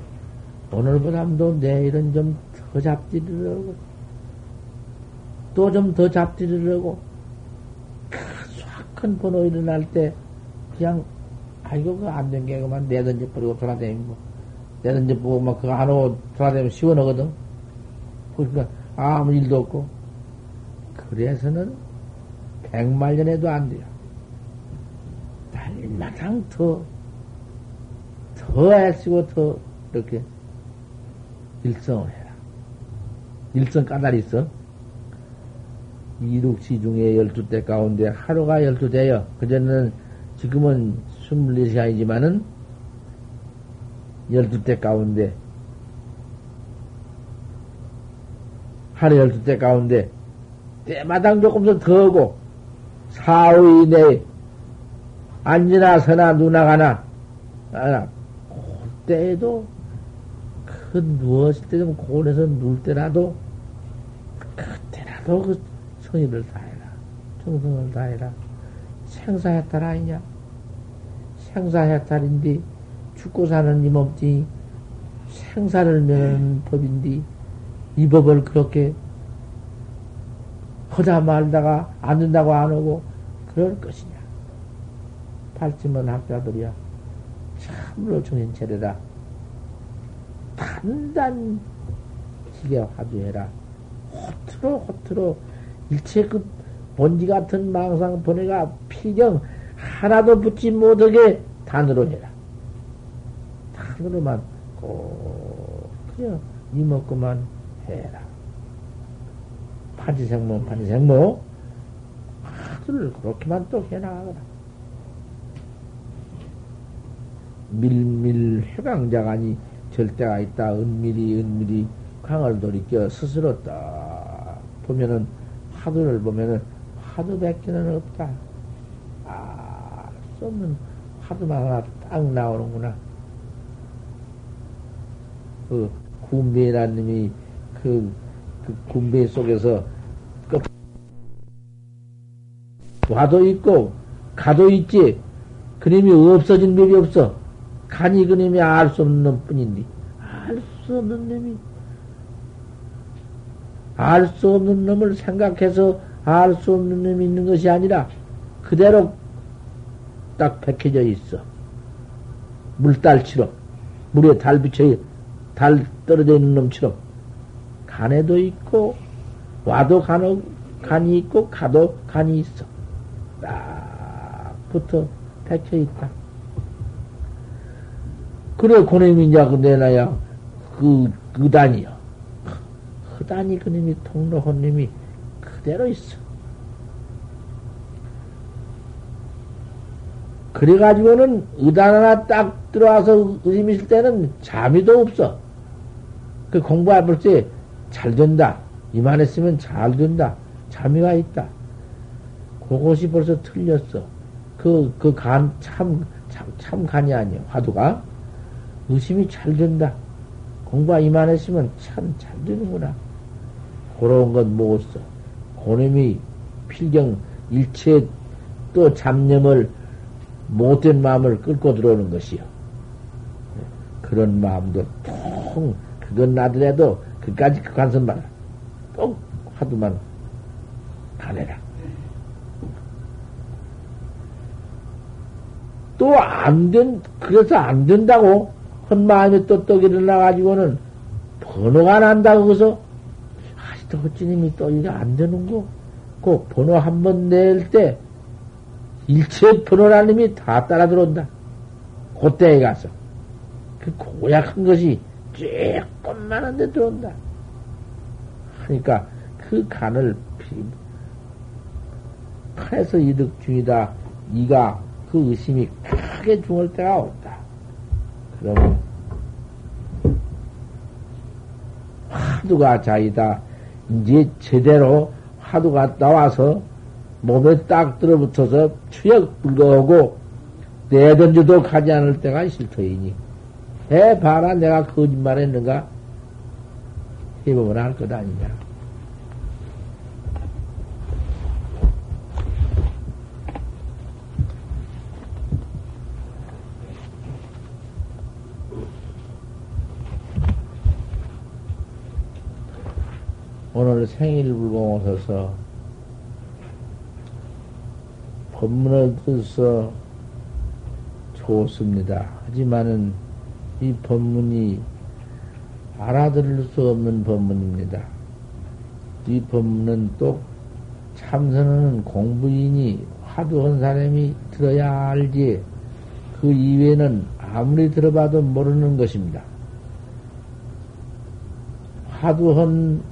오늘보다도 내일은 좀 더 잡지를 하고, 또 좀 더 잡지를 하고, 큰 번호 일어날 때, 그냥, 아이고, 그거 안 된 게, 그만 내던져 버리고 돌아다니고, 내던져 보고, 막 그거 안 하고 돌아다니면 시원하거든. 그러니까, 아무 일도 없고. 그래서는, 백말년에도 안 돼요. 날마당 더, 더 애쓰고 더, 이렇게 일성을 해라. 일성 까다리 있어. 이륙시 중에 열두 대 가운데 하루가 열두 대여. 그전에는 지금은 스물네 시간이지만은 열두 대 가운데 하루 열두 대 가운데 때마당 조금씩 더 오고 사후 이 내에 앉으나 서나 누나 가나 아, 그때에도 그 누웠을 때 좀 고원해서 누울 때라도 그때라도 그 성의를 다해라. 정성을 다해라. 생사해탈 아니냐? 생사해탈인데 죽고 사는 님 없지 생사를 면하는 법인데 이 법을 그렇게 허자 말다가 안 된다고 안 오고 그럴 것이냐. 발심은 학자들이야. 참으로 정신 차려라. 단단히게 화두해라. 호트로 호트로 일체 그 본지 같은 망상 번뇌가 피정 하나도 붙지 못하게 단으로 해라. 단으로만 꼭 그냥 이먹고만 해라. 판지생모, 판지생모. 하들 그렇게만 또 해나가거라. 밀밀 해강자가니 절대가 있다. 은밀히, 은밀히 강을 돌이켜 스스로 딱 보면은 화두를 보면은 화두 백개는 없다. 아, 수 없는 화두만 하나 딱 나오는구나. 그, 군비라님이 그, 그 군비 속에서 와도 있고 가도 있지. 그림이 없어진 법이 없어. 간이 그림이 알 수 없는 놈 뿐인데. 알 수 없는 놈이. 알 수 없는 놈을 생각해서 알 수 없는 놈이 있는 것이 아니라 그대로 딱 박혀져 있어. 물달처럼 물에 달 비쳐 달 떨어져 있는 놈처럼 간에도 있고 와도 간, 간이 있고 가도 간이 있어. 딱 붙어 박혀 있다. 그래, 그놈이 이제 그 내놔야 그, 그 단이요. 그 단이 그놈이 통로한 놈이 그대로 있어. 그래가지고는 의단 하나 딱 들어와서 의심 있을 때는 잠이도 없어. 그 공부해볼 때 잘 된다. 이만했으면 잘 된다. 잠이 와 있다. 그것이 벌써 틀렸어. 그, 그 간, 참, 참, 참 간이 아니야. 화두가. 의심이 잘 된다. 공부가 이만했으면 참 잘 되는구나. 그런 건못 써. 고놈이 필경 일체 또 잡념을 못된 마음을 끌고 들어오는 것이요. 그런 마음도 통, 그건 나더라도 그까지 그 봐라. 또 화두만 가내라. 또 안 된, 그래서 안 된다고 한 마음이 또떡 일어나가지고는 번호가 난다, 거기서. 아직도 어찌님이 또 이게 안 되는 거. 꼭 번호 한 번 낼 때, 일체 번호라는 놈이 다 따라 들어온다. 그때에 가서. 그 고약한 것이 조금만한데 들어온다. 하니까 그 간을 칼에서 이득 중이다. 이가 그 의심이 크게 중을 때가 없다. 그러면 화두가 자이다. 이제 제대로 화두가 나와서 몸에 딱 들어붙어서 추역 불거하고 내던져도 가지 않을 때가 싫터이니 해봐라 내가 거짓말 했는가 해보면 알 것 아니냐. 오늘 생일불공오셔서 법문을 듣서 좋습니다. 하지만은 이 법문이 알아들을 수 없는 법문입니다. 이 법문은 또 참선하는 공부인이 화두한 사람이 들어야 알지 그 이외에는 아무리 들어봐도 모르는 것입니다. 하도 한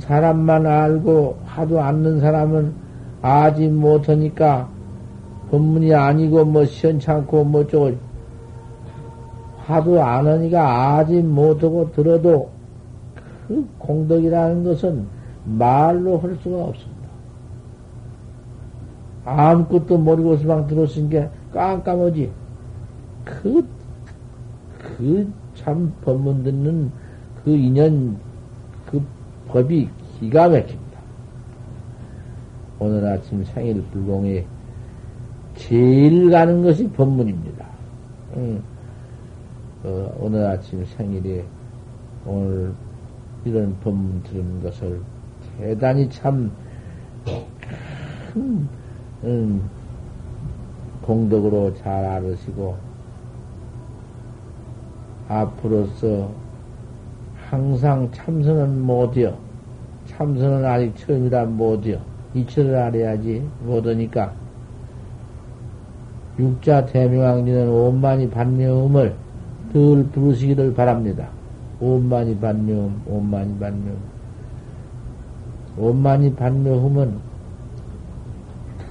사람만 알고 하도 않는 사람은 아지 못하니까 법문이 아니고 뭐 시원찮고 뭐 저거 하도 안 하니까 아지 못하고 들어도 그 공덕이라는 것은 말로 할 수가 없습니다. 아무것도 모르고 서방 들었은 게 깜깜하지. 그, 그 참 법문 듣는 그 인연, 그 법이 기가 막힙니다. 오늘 아침 생일 불공에 제일 가는 것이 법문입니다. 응. 어, 오늘 아침 생일에 오늘 이런 법문 들은 것을 대단히 참 큰, 음, 공덕으로 잘 알으시고, 앞으로서 항상 참선은 못이요. 참선은 아직 처음이라 못이요. 이치를 알아야지 못하니까. 육자 대명왕리는 오만이 반명음을 늘 부르시기를 바랍니다. 오만이 반명음, 오만이 반명음. 오만이 반명음은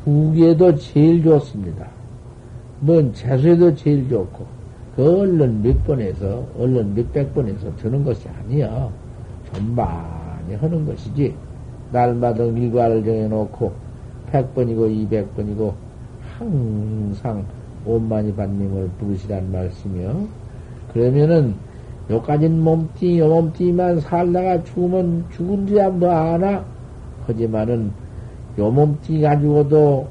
후기에도 제일 좋습니다. 뭔 재수에도 제일 좋고, 그 얼른 몇 번에서, 얼른 몇백 번에서 드는 것이 아니야. 좀 많이 하는 것이지. 날마다 일과를 정해놓고, 백번이고 이백 번이고, 항상 온만이 반님을 부르시란 말씀이요. 그러면은, 요까진 몸띠, 요 몸띠만 살다가 죽으면 죽은지야 뭐 아나? 하지만은, 요 몸띠 가지고도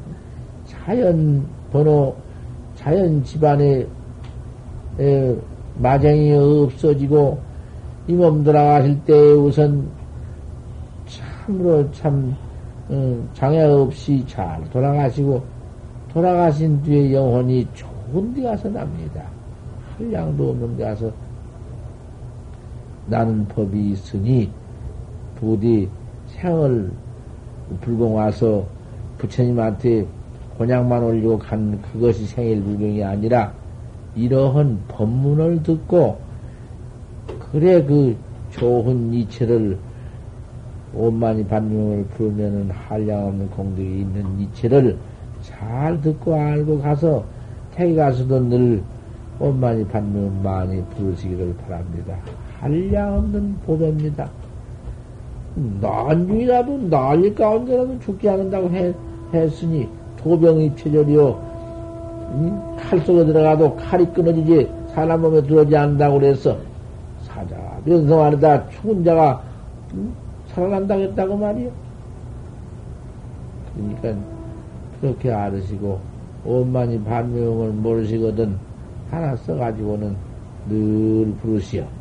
자연 번호, 자연 집안에 에, 마쟁이 없어지고 이 몸 돌아가실 때 우선 참으로 참 어, 장애 없이 잘 돌아가시고 돌아가신 뒤에 영혼이 좋은 데 가서 납니다. 한량도 없는 데 가서 나는 법이 있으니 부디 생을 불공 와서 부처님한테 곤약만 올리고 간 그것이 생일 불경이 아니라 이러한 법문을 듣고 그래 그 좋은 이체를 오만이 반명을 부르면은 한량없는 공덕이 있는 이체를 잘 듣고 알고 가서 태기 가서도 늘 오만이 반명을 많이 부르시기를 바랍니다. 한량 없는 보배입니다. 난중이라도 난일 가운데라도 죽지 않는다고 해, 했으니 도병이 표절이요. 칼 속에 들어가도 칼이 끊어지지 사람 몸에 들어오지 않는다고 그래서 사자 면성하다 죽은 자가 음, 살아난다고 했다고 말이요. 그러니까 그렇게 알으시고 원만히 반명을 모르시거든 하나 써가지고는 늘 부르시오.